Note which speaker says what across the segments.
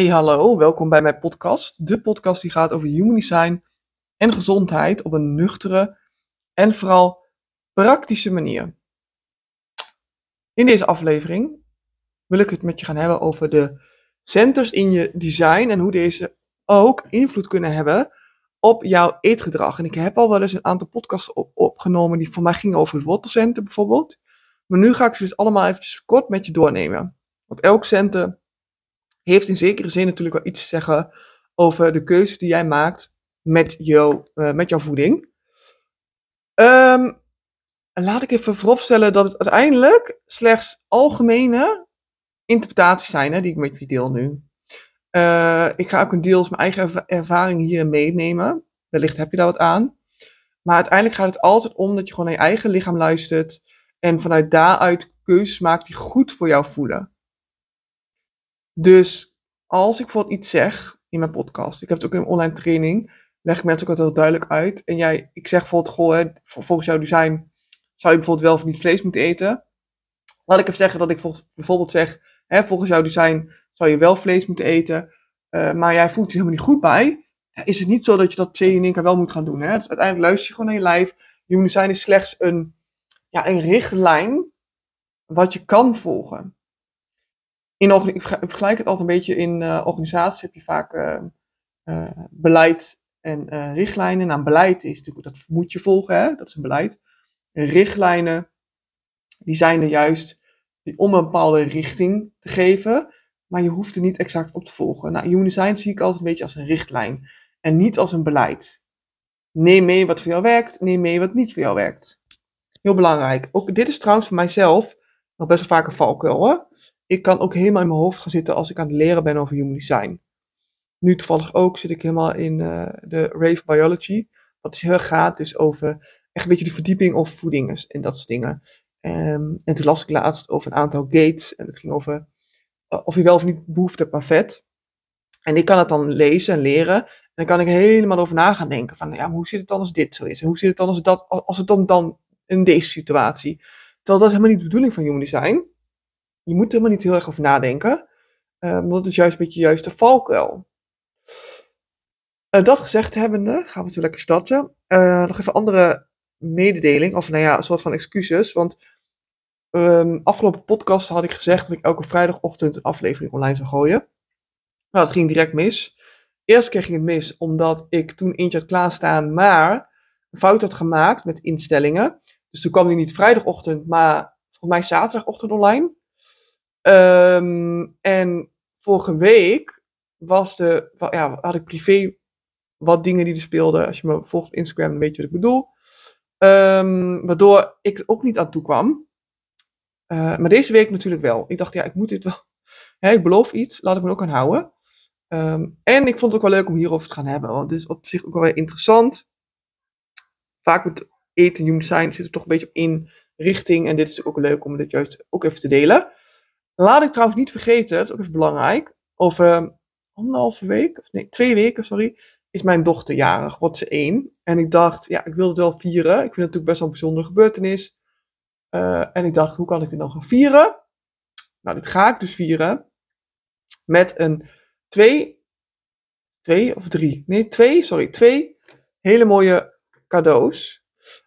Speaker 1: Hey hallo, welkom bij mijn podcast. De podcast die gaat over human design en gezondheid op een nuchtere en vooral praktische manier. In deze aflevering wil ik het met je gaan hebben over de centers in je design en hoe deze ook invloed kunnen hebben op jouw eetgedrag. En ik heb al wel eens een aantal podcasts opgenomen die voor mij gingen over het wortelcenter bijvoorbeeld. Maar nu ga ik ze dus allemaal eventjes kort met je doornemen. Want elk center heeft in zekere zin natuurlijk wel iets te zeggen over de keuze die jij maakt met, jou, uh, met jouw voeding. Um, laat ik even vooropstellen dat het uiteindelijk slechts algemene interpretaties zijn hè, die ik met je deel nu. Uh, ik ga ook een deels mijn eigen ervaring hier meenemen. Wellicht heb je daar wat aan. Maar uiteindelijk gaat het altijd om dat je gewoon naar je eigen lichaam luistert. En vanuit daaruit keuzes maakt die goed voor jou voelen. Dus als ik bijvoorbeeld iets zeg in mijn podcast, ik heb het ook in online training, leg ik mensen ook altijd heel duidelijk uit. En jij, ik zeg bijvoorbeeld, goh, volgens jouw design zou je bijvoorbeeld wel of niet vlees moeten eten. Laat ik even zeggen dat ik bijvoorbeeld zeg, hè, volgens jouw design zou je wel vlees moeten eten, uh, maar jij voelt je helemaal niet goed bij. Is het niet zo dat je dat per se in één keer wel moet gaan doen. Hè? Dus uiteindelijk luister je gewoon naar je lijf. Human design is slechts een, ja, een richtlijn wat je kan volgen in ik vergelijk het altijd een beetje in uh, organisaties heb je vaak uh, uh, beleid en richtlijnen. Nou, beleid is natuurlijk, dat moet je volgen, hè? dat is een beleid. richtlijnen, die zijn er juist om een bepaalde richting te geven, maar je hoeft er niet exact op te volgen. Nou, human design zie ik altijd een beetje als een richtlijn en niet als een beleid. Neem mee wat voor jou werkt, neem mee wat niet voor jou werkt. Heel belangrijk. Ook dit is trouwens voor mijzelf nog best wel vaak een valkuil hoor ik kan ook helemaal in mijn hoofd gaan zitten als ik aan het leren ben over human design. Nu toevallig ook zit ik helemaal in uh, de Rave Biology. Wat is heel gaat dus over echt een beetje de verdieping over voeding en dat soort dingen. Um, en toen las ik laatst over een aantal gates. En het ging over uh, of je wel of niet behoefte hebt aan vet. En ik kan het dan lezen en leren. En dan kan ik helemaal over na gaan denken. Van ja, hoe zit het dan als dit zo is? En hoe zit het dan als, dat, als het dan, dan in deze situatie? Terwijl dat is helemaal niet de bedoeling van human design je moet er helemaal niet heel erg over nadenken. Uh, want dat is juist een beetje juist de valkuil. Uh, dat gezegd hebbende, gaan we natuurlijk lekker starten. Uh, nog even andere mededeling, of nou ja, een soort van excuses. Want um, afgelopen podcast had ik gezegd dat ik elke vrijdagochtend een aflevering online zou gooien. Nou, dat ging direct mis. Eerst kreeg ik het mis omdat ik toen eentje had klaarstaan, maar een fout had gemaakt met instellingen. Dus toen kwam die niet vrijdagochtend, maar volgens mij zaterdagochtend online. Um, en vorige week was de, ja, had ik privé wat dingen die er speelden. Als je me volgt op Instagram, dan weet je wat ik bedoel. Um, waardoor ik er ook niet aan toe kwam. Uh, maar deze week natuurlijk wel. Ik dacht, ja, ik moet dit wel. Hè, ik beloof iets, laat ik me ook aan houden. Um, en ik vond het ook wel leuk om hierover te gaan hebben. Want het is op zich ook wel weer interessant. Vaak met eten en zijn zit er toch een beetje op in richting. En dit is ook leuk om dit juist ook even te delen. Laat ik trouwens niet vergeten, dat is ook even belangrijk. Over anderhalve week, of nee, twee weken, sorry, is mijn dochter jarig, wordt ze één. En ik dacht, ja, ik wil het wel vieren. Ik vind het natuurlijk best wel een bijzondere gebeurtenis. Uh, en ik dacht, hoe kan ik dit nou gaan vieren? Nou, dit ga ik dus vieren met een twee, twee of drie, nee, twee, sorry, twee hele mooie cadeaus.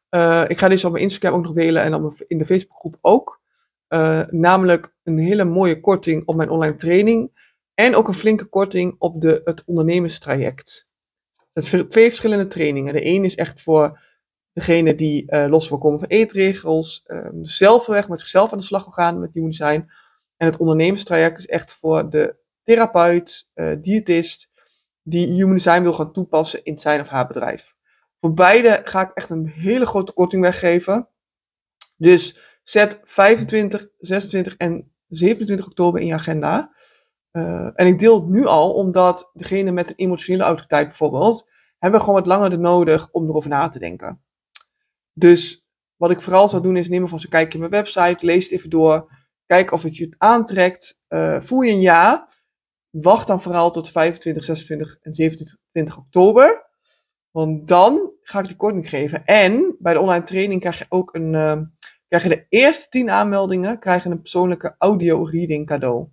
Speaker 1: Uh, ik ga deze op mijn Instagram ook nog delen en op in de Facebookgroep ook. Uh, namelijk een hele mooie korting op mijn online training. En ook een flinke korting op de, het ondernemerstraject. Het zijn twee verschillende trainingen. De een is echt voor degene die uh, los wil komen van eetregels, uh, zelf weg met zichzelf aan de slag wil gaan met human design. En het ondernemerstraject is echt voor de therapeut, uh, diëtist, die human design wil gaan toepassen in zijn of haar bedrijf. Voor beide ga ik echt een hele grote korting weggeven. Dus Zet 25, 26 en 27 oktober in je agenda. Uh, en ik deel het nu al, omdat degene met een emotionele autoriteit bijvoorbeeld, hebben gewoon wat langer de nodig om erover na te denken. Dus wat ik vooral zou doen is neem van een kijkje op mijn website, lees het even door, kijk of het je aantrekt. Uh, voel je een ja, wacht dan vooral tot 25, 26 en 27 oktober. Want dan ga ik je korting geven. En bij de online training krijg je ook een, uh, krijg je de eerste 10 aanmeldingen krijgen een persoonlijke audio reading cadeau.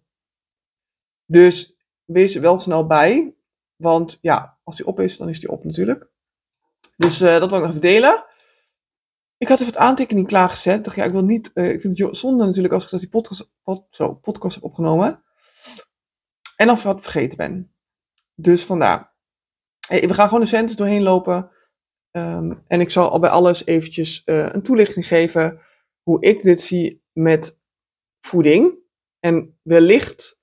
Speaker 1: Dus wees er wel snel bij. Want ja, als die op is, dan is die op natuurlijk. Dus eh, dat wil ik nog even delen. Ik had even het aantekening klaargezet. Ik dacht, ja, ik wil niet. eh, ik vind het zonde natuurlijk als ik dat die podcast, pod, zo, podcast heb opgenomen. En dan wat vergeten ben. Dus vandaar. We gaan gewoon de centers doorheen lopen. Ehm, en ik zal al bij alles eventjes eh, een toelichting geven. Hoe ik dit zie met voeding. En wellicht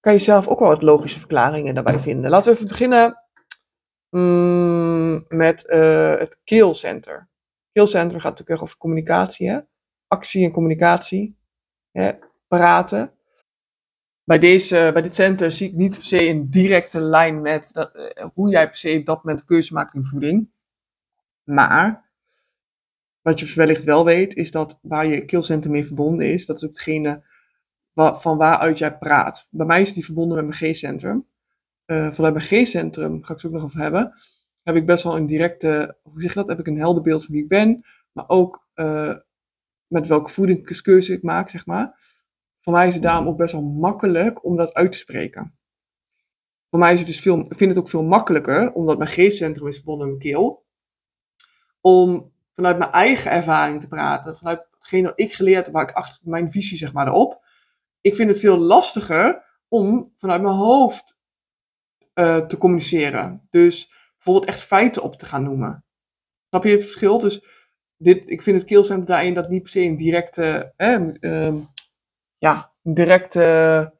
Speaker 1: kan je zelf ook wel wat logische verklaringen daarbij vinden. Laten we even beginnen mm, met uh, het keelcenter. Keelcenter gaat natuurlijk over communicatie, actie en communicatie, praten. Bij, deze, bij dit center zie ik niet per se een directe lijn met dat, uh, hoe jij per se op dat moment keuze maakt in voeding. Maar wat je wellicht wel weet, is dat waar je keelcenter mee verbonden is, dat is ook hetgene van waaruit jij praat. Bij mij is die verbonden met mijn G-centrum. Uh, vanuit mijn G-centrum, ga ik het ook nog over hebben, heb ik best wel een directe, hoe zeg je dat, heb ik een helder beeld van wie ik ben, maar ook uh, met welke voedingskeuze ik maak, zeg maar. Voor mij is het daarom ook best wel makkelijk om dat uit te spreken. Voor mij is het dus veel, ik vind het ook veel makkelijker, omdat mijn G-centrum is verbonden met mijn keel, om vanuit mijn eigen ervaring te praten, vanuit hetgene wat ik geleerd heb, waar ik achter mijn visie zeg maar erop, ik vind het veel lastiger om vanuit mijn hoofd uh, te communiceren. Dus bijvoorbeeld echt feiten op te gaan noemen. Snap je het verschil? Dus dit, ik vind het keelcentrum daarin dat niet per se een directe, eh, uh, ja, directe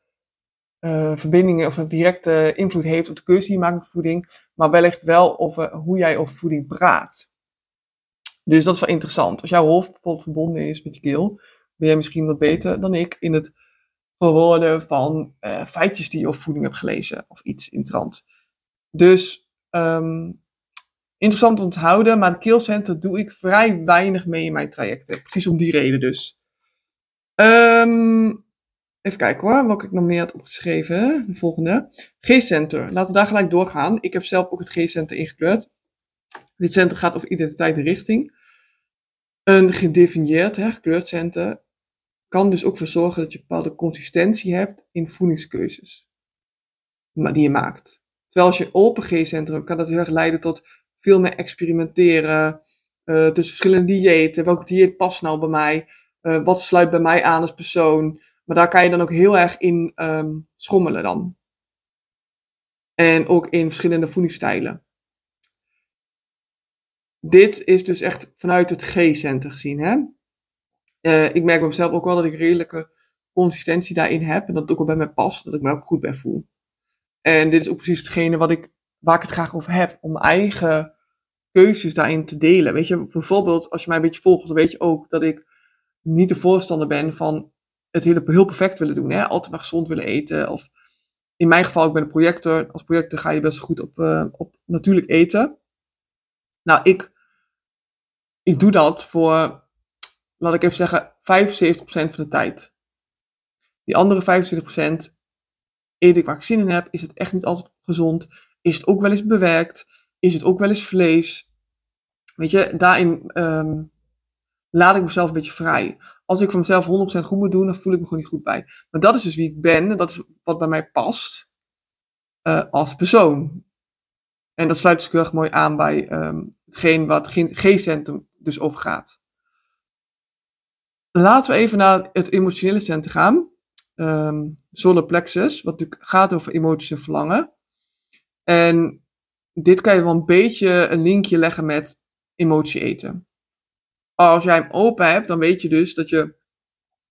Speaker 1: uh, verbinding of een directe invloed heeft op de keuze die je maakt met voeding, maar wellicht wel over hoe jij over voeding praat. Dus dat is wel interessant. Als jouw hoofd bijvoorbeeld verbonden is met je keel, ben jij misschien wat beter dan ik in het verwoorden van uh, feitjes die je over voeding hebt gelezen of iets in trant. Dus um, interessant om te houden, maar het keelcenter doe ik vrij weinig mee in mijn trajecten. Precies om die reden dus. Um, even kijken hoor, wat ik nog meer had opgeschreven. De volgende. G-center. Laten we daar gelijk doorgaan. Ik heb zelf ook het G-center ingekleurd. Dit center gaat over identiteit en richting. Een gedefinieerd, hè, gekleurd center kan dus ook voor zorgen dat je bepaalde consistentie hebt in voedingskeuzes die je maakt. Terwijl als je open G-centrum kan dat heel erg leiden tot veel meer experimenteren uh, tussen verschillende diëten. Welk dieet past nou bij mij? Uh, wat sluit bij mij aan als persoon? Maar daar kan je dan ook heel erg in um, schommelen dan. En ook in verschillende voedingsstijlen. Dit is dus echt vanuit het G-center gezien. Hè? Uh, ik merk bij mezelf ook wel dat ik redelijke consistentie daarin heb. En dat het ook wel bij mij past. Dat ik me ook goed bij voel. En dit is ook precies hetgene wat ik, waar ik het graag over heb. Om mijn eigen keuzes daarin te delen. Weet je, bijvoorbeeld als je mij een beetje volgt, dan weet je ook dat ik niet de voorstander ben van het hele, heel perfect willen doen. Hè? Altijd maar gezond willen eten. Of in mijn geval, ik ben een projector. Als projector ga je best goed op, uh, op natuurlijk eten. Nou, ik, ik doe dat voor laat ik even zeggen, 75% van de tijd. Die andere 25% eet ik waar ik zin in heb. Is het echt niet altijd gezond? Is het ook wel eens bewerkt? Is het ook wel eens vlees? Weet je, daarin um, laat ik mezelf een beetje vrij. Als ik van mezelf 100% goed moet doen, dan voel ik me gewoon niet goed bij. Maar dat is dus wie ik ben. En dat is wat bij mij past uh, als persoon. En dat sluit dus heel erg mooi aan bij um, hetgeen wat G-centrum dus over gaat. Laten we even naar het emotionele centrum gaan. Um, solar plexus, wat natuurlijk gaat over emoties en verlangen. En dit kan je wel een beetje een linkje leggen met emotie eten. Als jij hem open hebt, dan weet je dus dat je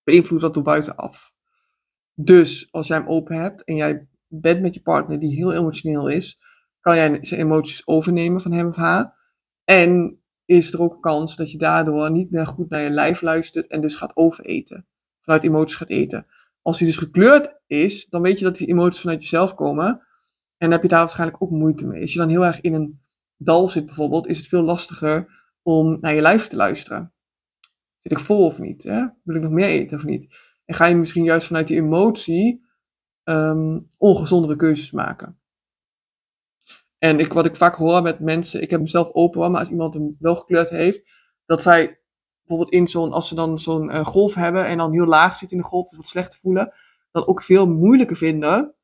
Speaker 1: beïnvloedt wat door buitenaf. Dus als jij hem open hebt en jij bent met je partner die heel emotioneel is, kan jij zijn emoties overnemen van hem of haar. En is er ook kans dat je daardoor niet meer goed naar je lijf luistert en dus gaat overeten. Vanuit emoties gaat eten. Als die dus gekleurd is, dan weet je dat die emoties vanuit jezelf komen. En heb je daar waarschijnlijk ook moeite mee. Als je dan heel erg in een dal zit bijvoorbeeld, is het veel lastiger om naar je lijf te luisteren. Zit ik vol of niet? Hè? Wil ik nog meer eten of niet? En ga je misschien juist vanuit die emotie um, ongezondere keuzes maken. En ik, wat ik vaak hoor met mensen, ik heb mezelf open, maar als iemand hem wel gekleurd heeft, dat zij bijvoorbeeld in zo'n, als ze dan zo'n uh, golf hebben en dan heel laag zit in de golf, dus wat slecht voelen, dat ook veel moeilijker vinden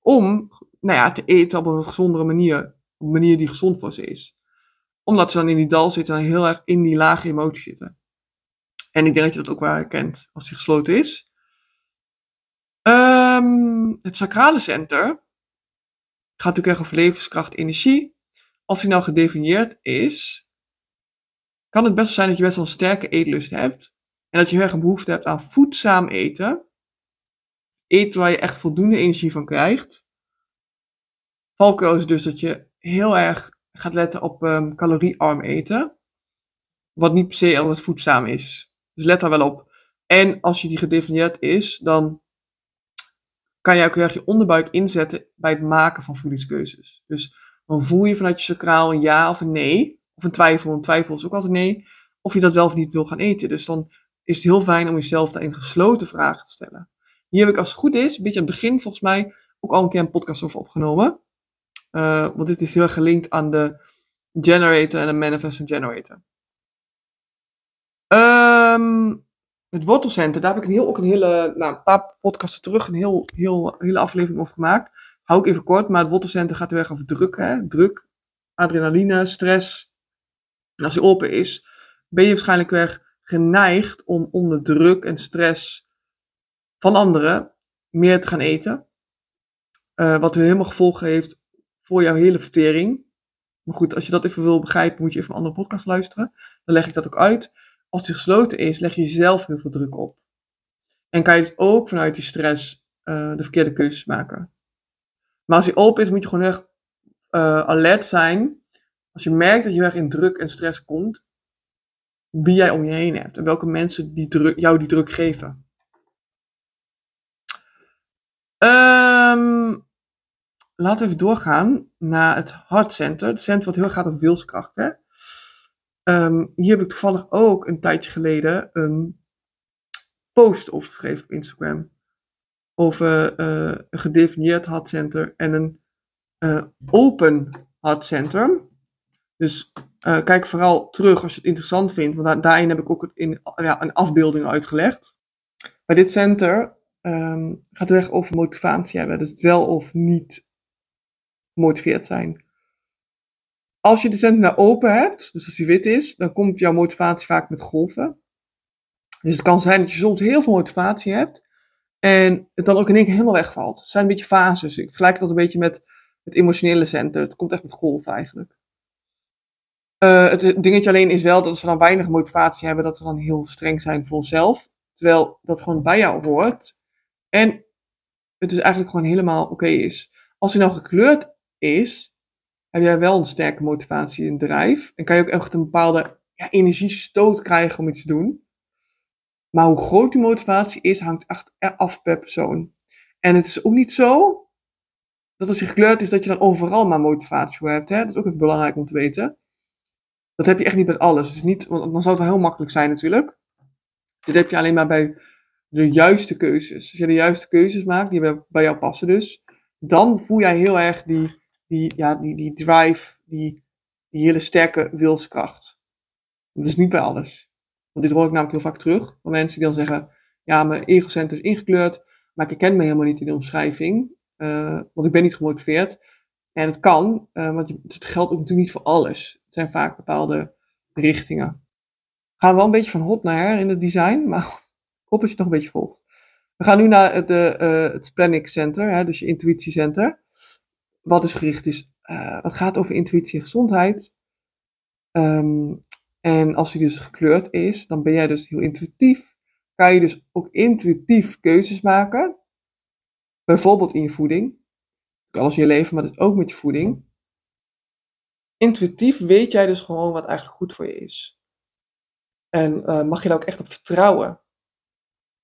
Speaker 1: om nou ja, te eten op een gezondere manier. Op een manier die gezond voor ze is. Omdat ze dan in die dal zitten en heel erg in die lage emotie zitten. En ik denk dat je dat ook wel herkent als die gesloten is. Ehm, het sacrale center gaat natuurlijk echt over levenskracht, energie. Als die nou gedefinieerd is, kan het best zijn dat je best wel een sterke eetlust hebt. En dat je heel erg een behoefte hebt aan voedzaam eten. Eten waar je echt voldoende energie van krijgt. Valkuil is dus dat je heel erg gaat letten op um, caloriearm eten. Wat niet per se altijd voedzaam is. Dus let daar wel op. En als je die gedefinieerd is, dan kan je ook heel erg je onderbuik inzetten bij het maken van voedingskeuzes. Dus dan voel je vanuit je sacraal een ja of een nee. Of een twijfel. Een twijfel is ook altijd nee. Of je dat wel of niet wil gaan eten. Dus dan is het heel fijn om jezelf daarin gesloten vragen te stellen. Hier heb ik als het goed is, een beetje aan het begin volgens mij, ook al een keer een podcast over opgenomen. Uh, want dit is heel erg gelinkt aan de generator en de manifesting generator. Um, het wortelcenter, daar heb ik een heel, ook een hele, nou, een paar podcasten terug, een heel, heel, hele aflevering over gemaakt. Hou ik even kort, maar het wortelcenter gaat heel erg over druk. Hè? Druk, adrenaline, stress. Als die open is, ben je waarschijnlijk weer geneigd om onder druk en stress van anderen meer te gaan eten. Uh, wat helemaal gevolgen heeft voor jouw hele vertering. Maar goed, als je dat even wil begrijpen, moet je even een andere podcast luisteren. Dan leg ik dat ook uit als die gesloten is, leg je jezelf heel veel druk op. En kan je dus ook vanuit die stress uh, de verkeerde keuzes maken. Maar als die open is, moet je gewoon heel erg uh, alert zijn. Als je merkt dat je heel erg in druk en stress komt, wie jij om je heen hebt en welke mensen die jou die druk geven. Um, laten we even doorgaan naar het Heart Center. Het centrum wat heel erg gaat over wilskracht. Hè? Um, hier heb ik toevallig ook een tijdje geleden een post over geschreven op Instagram. Over uh, een gedefinieerd center en een uh, open center. Dus uh, kijk vooral terug als je het interessant vindt, want daarin heb ik ook in, ja, een afbeelding uitgelegd. Bij dit center um, gaat het echt over motivatie hebben. Dus het wel of niet gemotiveerd zijn. Als je de center naar open hebt, dus als die wit is, dan komt jouw motivatie vaak met golven. Dus het kan zijn dat je soms heel veel motivatie hebt en het dan ook in één keer helemaal wegvalt. Het zijn een beetje fases. Ik vergelijk dat een beetje met het emotionele center. Het komt echt met golven eigenlijk. Uh, het dingetje alleen is wel dat als we dan weinig motivatie hebben, dat we dan heel streng zijn voor onszelf. Terwijl dat gewoon bij jou hoort. En het dus eigenlijk gewoon helemaal oké is. Als hij nou gekleurd is, heb jij wel een sterke motivatie en drijf. En kan je ook echt een bepaalde ja, energiestoot krijgen om iets te doen. Maar hoe groot die motivatie is, hangt echt af per persoon. En het is ook niet zo dat als je gekleurd is, dat je dan overal maar motivatie voor hebt. Hè? Dat is ook even belangrijk om te weten. Dat heb je echt niet met alles. Dus niet, want dan zou het wel heel makkelijk zijn natuurlijk. Dit heb je alleen maar bij de juiste keuzes. Als je de juiste keuzes maakt, die bij jou passen dus, dan voel jij heel erg die die, ja, die, die drive, die, die hele sterke wilskracht. Dat is niet bij alles. Want dit hoor ik namelijk heel vaak terug van mensen die dan zeggen: Ja, mijn egocentrum is ingekleurd, maar ik herken me helemaal niet in de omschrijving, uh, want ik ben niet gemotiveerd. En het kan, uh, want het geldt ook natuurlijk niet voor alles. Het zijn vaak bepaalde richtingen. We gaan wel een beetje van hot naar her in het design, maar ik hoop dat je het nog een beetje volgt. We gaan nu naar het, uh, het Planning Center, hè, dus je intuïtiecenter wat is gericht is, uh, het gaat over intuïtie en gezondheid. Um, en als die dus gekleurd is, dan ben jij dus heel intuïtief. Kan je dus ook intuïtief keuzes maken. Bijvoorbeeld in je voeding. Alles in je leven, maar dus ook met je voeding. Intuïtief weet jij dus gewoon wat eigenlijk goed voor je is. En uh, mag je daar ook echt op vertrouwen.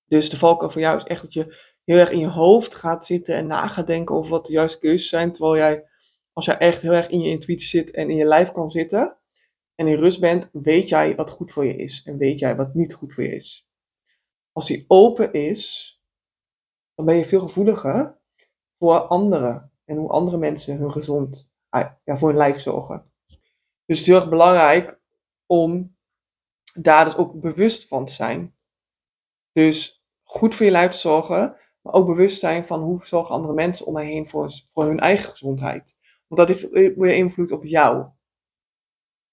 Speaker 1: Dus de valkuil voor jou is echt dat je heel erg in je hoofd gaat zitten en na gaat denken over wat de juiste keuzes zijn. Terwijl jij, als jij echt heel erg in je intuïtie zit en in je lijf kan zitten en in rust bent, weet jij wat goed voor je is en weet jij wat niet goed voor je is. Als die open is, dan ben je veel gevoeliger voor anderen en hoe andere mensen hun gezond, ah, ja, voor hun lijf zorgen. Dus het is heel erg belangrijk om daar dus ook bewust van te zijn. Dus goed voor je lijf te zorgen Maar ook bewust zijn van hoe zorgen andere mensen om mij heen voor, hun eigen gezondheid. Want dat heeft weer invloed op jou.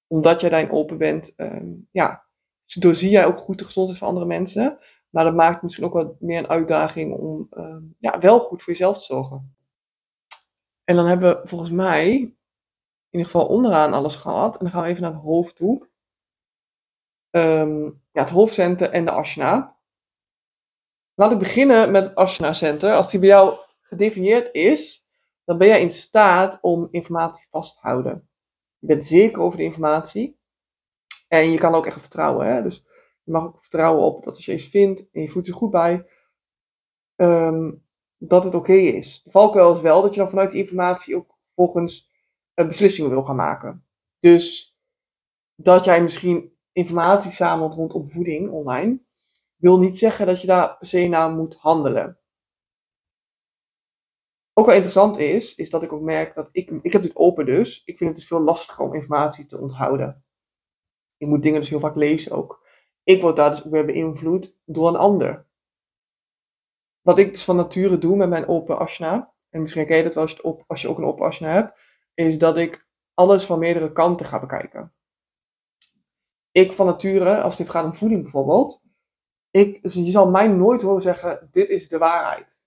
Speaker 1: Omdat jij daarin open bent, ehm, ja, doorzie jij ook goed de gezondheid van andere mensen. Maar dat maakt misschien ook wat meer een uitdaging om ehm, ja, wel goed voor jezelf te zorgen. En dan hebben we volgens mij in ieder geval onderaan alles gehad. En dan gaan we even naar het hoofd toe. Um, ja, het hoofdcenter en de ashna. Laat ik beginnen met het ashna center. Als die bij jou gedefinieerd is, dan ben jij in staat om informatie vast te houden. Je bent zeker over de informatie. En je kan ook echt vertrouwen. Hè? Dus je mag ook vertrouwen op dat als je iets vindt en je voelt je goed bij, ehm, dat het oké is. De valkuil is wel dat je dan vanuit die informatie ook volgens uh, beslissingen wil gaan maken. Dus dat jij misschien informatie zamelt rondom voeding online, wil niet zeggen dat je daar per se naar moet handelen. Ook wel interessant is, is dat ik ook merk dat ik, ik heb dit open dus, ik vind het dus veel lastiger om informatie te onthouden. Je moet dingen dus heel vaak lezen ook. Ik word daar dus ook weer beïnvloed door een ander. Wat ik dus van nature doe met mijn open asana, en misschien ken je dat wel als je, op, als je ook een open asana hebt, is dat ik alles van meerdere kanten ga bekijken. Ik van nature, als het gaat om voeding bijvoorbeeld, ik, dus je zal mij nooit horen zeggen, dit is de waarheid.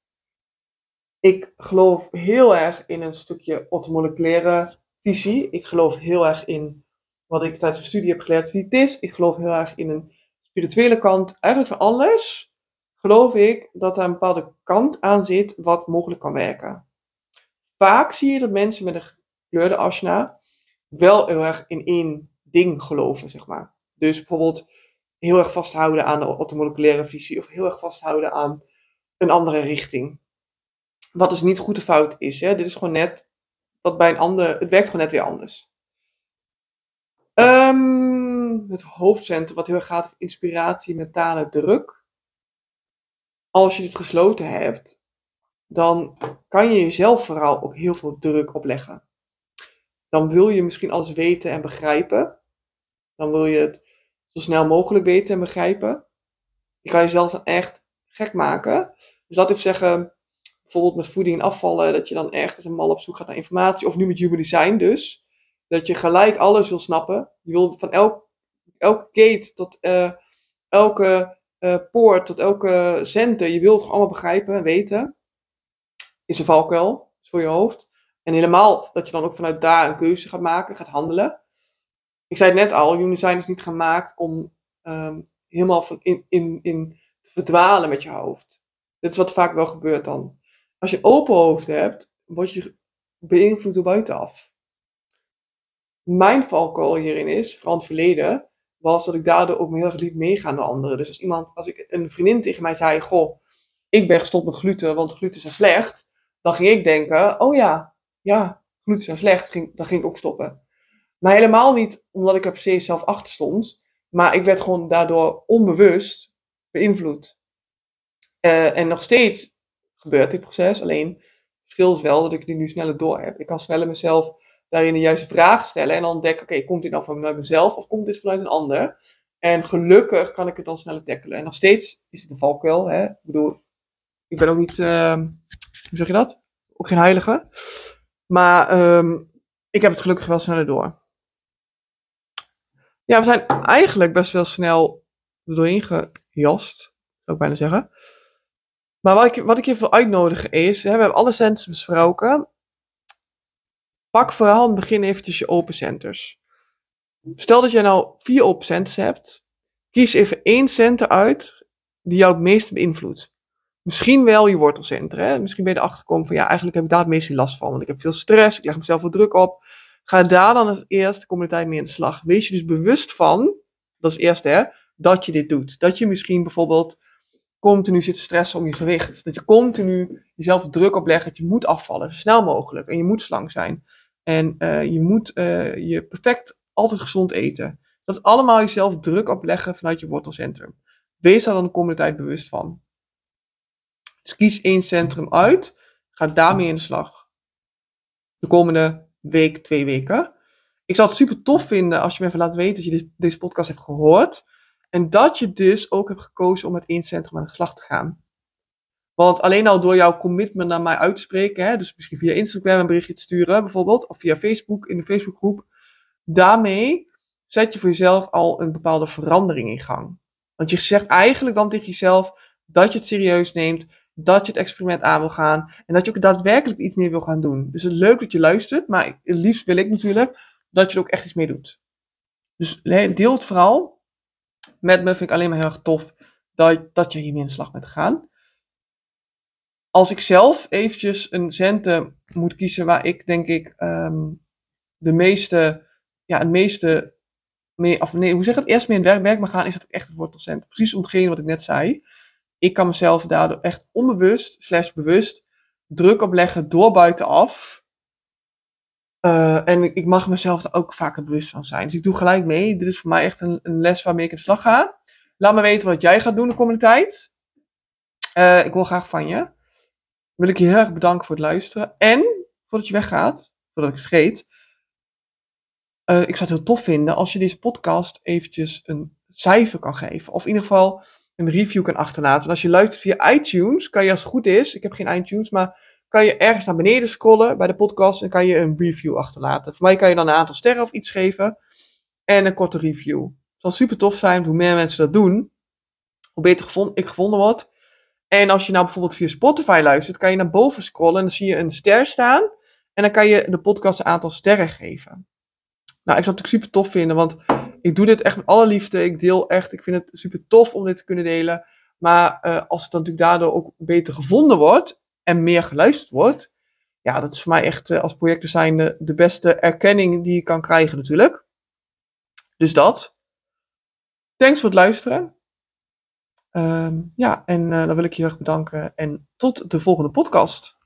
Speaker 1: Ik geloof heel erg in een stukje orthomoleculaire visie. Ik geloof heel erg in wat ik tijdens mijn studie heb geleerd is. Ik geloof heel erg in een spirituele kant. Eigenlijk van alles geloof ik dat er een bepaalde kant aan zit wat mogelijk kan werken. Vaak zie je dat mensen met een gekleurde asana wel heel erg in één ding geloven, zeg maar. Dus bijvoorbeeld heel erg vasthouden aan de orthomoleculaire visie of heel erg vasthouden aan een andere richting. Wat dus niet goed of fout is. Hè? Dit is gewoon net wat bij een ander, het werkt gewoon net weer anders. Um, het hoofdcentrum, wat heel erg gaat over inspiratie, mentale druk. Als je dit gesloten hebt, dan kan je jezelf vooral ook heel veel druk opleggen. Dan wil je misschien alles weten en begrijpen. Dan wil je het zo snel mogelijk weten en begrijpen. Je kan jezelf dan echt gek maken. Dus laat even zeggen, bijvoorbeeld met voeding en afvallen, dat je dan echt als een mal op zoek gaat naar informatie. Of nu met human design dus dat je gelijk alles wil snappen. Je wil van elk, elke gate tot uh, elke uh, poort, tot elke centen, je wilt het allemaal begrijpen, weten. Is een valkuil voor je hoofd. En helemaal dat je dan ook vanuit daar een keuze gaat maken, gaat handelen. Ik zei het net al, Unisign is niet gemaakt om um, helemaal in, in, in te verdwalen met je hoofd. Dit is wat vaak wel gebeurt dan. Als je open hoofd hebt, word je beïnvloed door buitenaf mijn valkuil hierin is, vooral het verleden, was dat ik daardoor ook heel erg liet meegaan door anderen. Dus als iemand, als ik een vriendin tegen mij zei, goh, ik ben gestopt met gluten, want gluten zijn slecht, dan ging ik denken, oh ja, ja, gluten zijn slecht, dan ging ik ook stoppen. Maar helemaal niet omdat ik er precies zelf achter stond, maar ik werd gewoon daardoor onbewust beïnvloed. Uh, en nog steeds gebeurt dit proces, alleen het verschil is wel dat ik die nu sneller door heb. Ik kan sneller mezelf daarin de juiste vragen stellen en dan ontdekken, oké, komt dit nou vanuit mezelf of komt dit vanuit een ander? En gelukkig kan ik het dan sneller tackelen. En nog steeds is het een valkuil. Hè? Ik bedoel, ik ben ook niet, uh, hoe zeg je dat? Ook geen heilige. Maar um, ik heb het gelukkig wel sneller door. Ja, we zijn eigenlijk best wel snel er doorheen gejast, zou ik bijna zeggen. Maar wat ik, wat ik je wil uitnodigen is, hè, we hebben alle centers besproken. Pak vooral in het begin eventjes je open centers. Stel dat jij nou vier open centers hebt. Kies even één center uit die jou het meest beïnvloedt. Misschien wel je wortelcenter. Misschien ben je erachter gekomen van ja, eigenlijk heb ik daar het meeste last van. Want ik heb veel stress, ik leg mezelf veel druk op. Ga daar dan het eerste tijd mee in de slag. Wees je dus bewust van, dat is het eerste hè, dat je dit doet. Dat je misschien bijvoorbeeld continu zit te stressen om je gewicht. Dat je continu jezelf druk oplegt dat je moet afvallen, zo snel mogelijk. En je moet slank zijn. En uh, je moet uh, je perfect altijd gezond eten. Dat is allemaal jezelf druk opleggen vanuit je wortelcentrum. Wees daar dan de komende tijd bewust van. Dus kies één centrum uit. Ga daarmee in de slag. De komende week, twee weken. Ik zou het super tof vinden als je me even laat weten dat je deze podcast hebt gehoord. En dat je dus ook hebt gekozen om met één centrum aan de slag te gaan. Want alleen al door jouw commitment naar mij uit te spreken, hè, dus misschien via Instagram een berichtje te sturen bijvoorbeeld, of via Facebook in de Facebookgroep, daarmee zet je voor jezelf al een bepaalde verandering in gang. Want je zegt eigenlijk dan tegen jezelf dat je het serieus neemt, dat je het experiment aan wil gaan en dat je ook daadwerkelijk iets meer wil gaan doen. Dus het is leuk dat je luistert, maar het liefst wil ik natuurlijk dat je er ook echt iets mee doet. Dus deel het vooral met me, vind ik alleen maar heel erg tof dat, dat je hiermee in de slag bent gegaan. Als ik zelf eventjes een centen moet kiezen waar ik denk ik ehm, de meeste, ja, het meeste mee, of nee, hoe zeg ik het, eerst mee in werk, werk maar gaan, is dat echt het woord. Precies om wat ik net zei. Ik kan mezelf daardoor echt onbewust, slash bewust, druk opleggen door buitenaf. Uh, en ik, mag mezelf er ook vaker bewust van zijn. Dus ik doe gelijk mee. Dit is voor mij echt een, een les waarmee ik in de slag ga. Laat me weten wat jij gaat doen de komende tijd. Uh, ik wil graag van je. Wil ik je heel erg bedanken voor het luisteren. En, voordat je weggaat, voordat ik het vergeet. Uh, ik zou het heel tof vinden als je deze podcast eventjes een cijfer kan geven. Of in ieder geval een review kan achterlaten. Als je luistert via iTunes, kan je als het goed is, ik heb geen iTunes, maar kan je ergens naar beneden scrollen bij de podcast en kan je een review achterlaten. Voor mij kan je dan een aantal sterren of iets geven en een korte review. Het zal super tof zijn, hoe meer mensen dat doen, hoe beter gevonden, ik gevonden word. En als je nou bijvoorbeeld via Spotify luistert, kan je naar boven scrollen en dan zie je een ster staan. En dan kan je de podcast een aantal sterren geven. Nou, ik zou het super tof vinden, want ik doe dit echt met alle liefde. Ik deel echt, ik vind het super tof om dit te kunnen delen. Maar uh, als het dan natuurlijk daardoor ook beter gevonden wordt en meer geluisterd wordt, ja, dat is voor mij echt uh, als projectdesigner de beste erkenning die je kan krijgen natuurlijk. Dus dat. Thanks voor het luisteren. Um, ja, en uh, dan wil ik je heel erg bedanken en tot de volgende podcast.